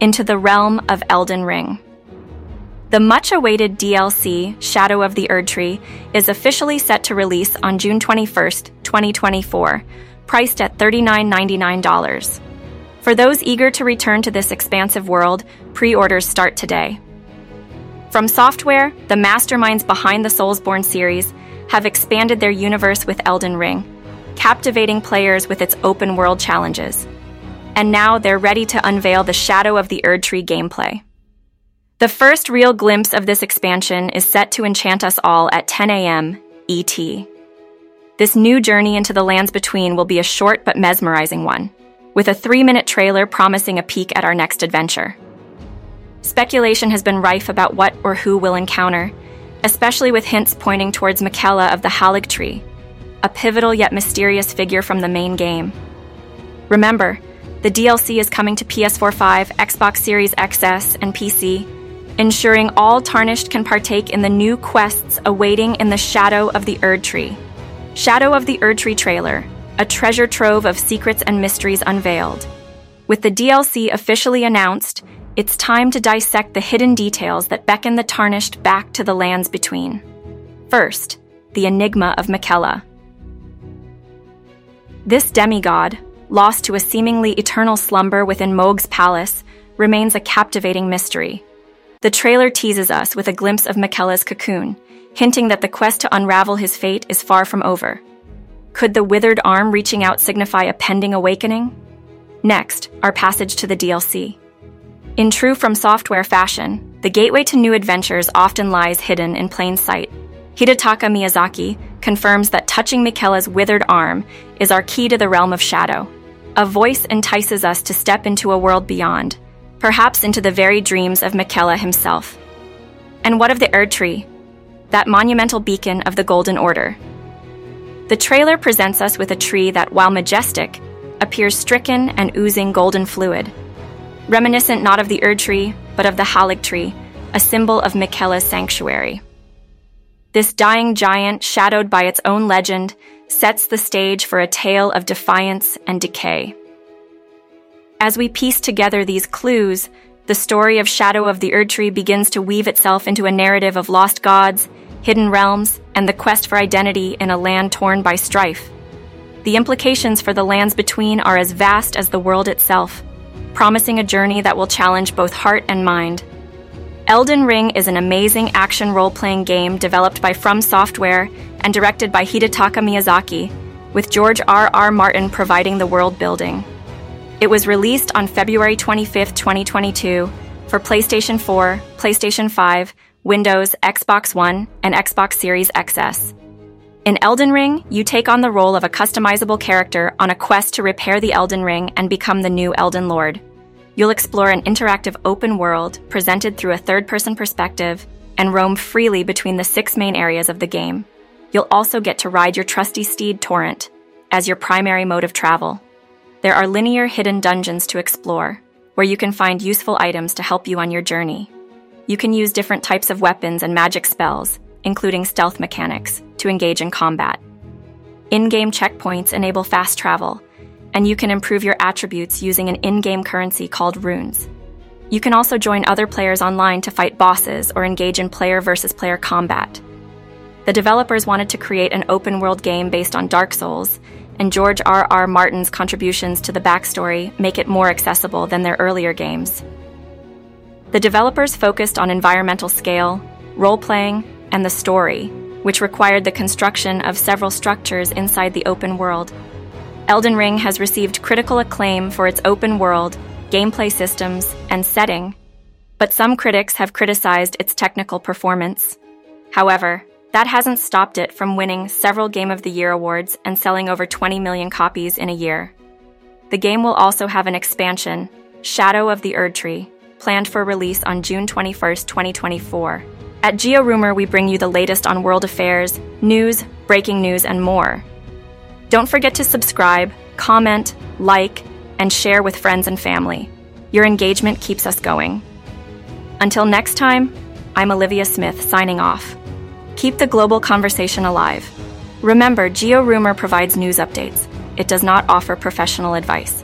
into the realm of Elden Ring. The much awaited DLC, Shadow of the Erdtree, is officially set to release on June 21st, 2024, priced at $39.99. For those eager to return to this expansive world, pre orders start today. From Software, the masterminds behind the Soulsborne series have expanded their universe with Elden Ring, captivating players with its open world challenges. And now they're ready to unveil the Shadow of the Erdtree gameplay. The first real glimpse of this expansion is set to enchant us all at 10 a.m. ET. This new journey into the lands between will be a short but mesmerizing one, with a three minute trailer promising a peek at our next adventure. Speculation has been rife about what or who we'll encounter, especially with hints pointing towards Miquella of the Haligtree, a pivotal yet mysterious figure from the main game. Remember, the DLC is coming to PS4 5, Xbox Series XS, and PC, ensuring all Tarnished can partake in the new quests awaiting in the Shadow of the Erdtree. Shadow of the Erdtree trailer, a treasure trove of secrets and mysteries unveiled. With the DLC officially announced, it's time to dissect the hidden details that beckon the tarnished back to the lands between. First, the enigma of Miquella. This demigod, lost to a seemingly eternal slumber within Mohg's palace, remains a captivating mystery. The trailer teases us with a glimpse of Miquella's cocoon, hinting that the quest to unravel his fate is far from over. Could the withered arm reaching out signify a pending awakening? Next, our passage to the DLC. In true From Software fashion, the gateway to new adventures often lies hidden in plain sight. Hidetaka Miyazaki confirms that touching Miquella's withered arm is our key to the realm of shadow. A voice entices us to step into a world beyond, perhaps into the very dreams of Miquella himself. And what of the Erdtree, that monumental beacon of the Golden Order? The trailer presents us with a tree that, while majestic, appears stricken and oozing golden fluid reminiscent not of the Erdtree, but of the Haligtree, a symbol of Miquella's sanctuary. This dying giant, shadowed by its own legend, sets the stage for a tale of defiance and decay. As we piece together these clues, the story of Shadow of the Erdtree begins to weave itself into a narrative of lost gods, hidden realms, and the quest for identity in a land torn by strife. The implications for the lands between are as vast as the world itself promising a journey that will challenge both heart and mind. Elden Ring is an amazing action role playing game developed by From Software and directed by Hidetaka Miyazaki, with George R. R. Martin providing the world building. It was released on February 25, 2022, for PlayStation 4, PlayStation 5, Windows, Xbox One, and Xbox Series XS. In Elden Ring, you take on the role of a customizable character on a quest to repair the Elden Ring and become the new Elden Lord. You'll explore an interactive open world presented through a third person perspective and roam freely between the six main areas of the game. You'll also get to ride your trusty steed Torrent as your primary mode of travel. There are linear hidden dungeons to explore, where you can find useful items to help you on your journey. You can use different types of weapons and magic spells, including stealth mechanics, to engage in combat. In game checkpoints enable fast travel, and you can improve your attributes using an in game currency called runes. You can also join other players online to fight bosses or engage in player versus player combat. The developers wanted to create an open world game based on Dark Souls, and George R. R. Martin's contributions to the backstory make it more accessible than their earlier games. The developers focused on environmental scale, role playing, and the story, which required the construction of several structures inside the open world. Elden Ring has received critical acclaim for its open world, gameplay systems, and setting, but some critics have criticized its technical performance. However, that hasn't stopped it from winning several Game of the Year awards and selling over 20 million copies in a year. The game will also have an expansion, Shadow of the Erdtree, planned for release on June 21, 2024. At GeoRumor, we bring you the latest on world affairs, news, breaking news, and more. Don't forget to subscribe, comment, like, and share with friends and family. Your engagement keeps us going. Until next time, I'm Olivia Smith signing off. Keep the global conversation alive. Remember, GeoRumor provides news updates. It does not offer professional advice.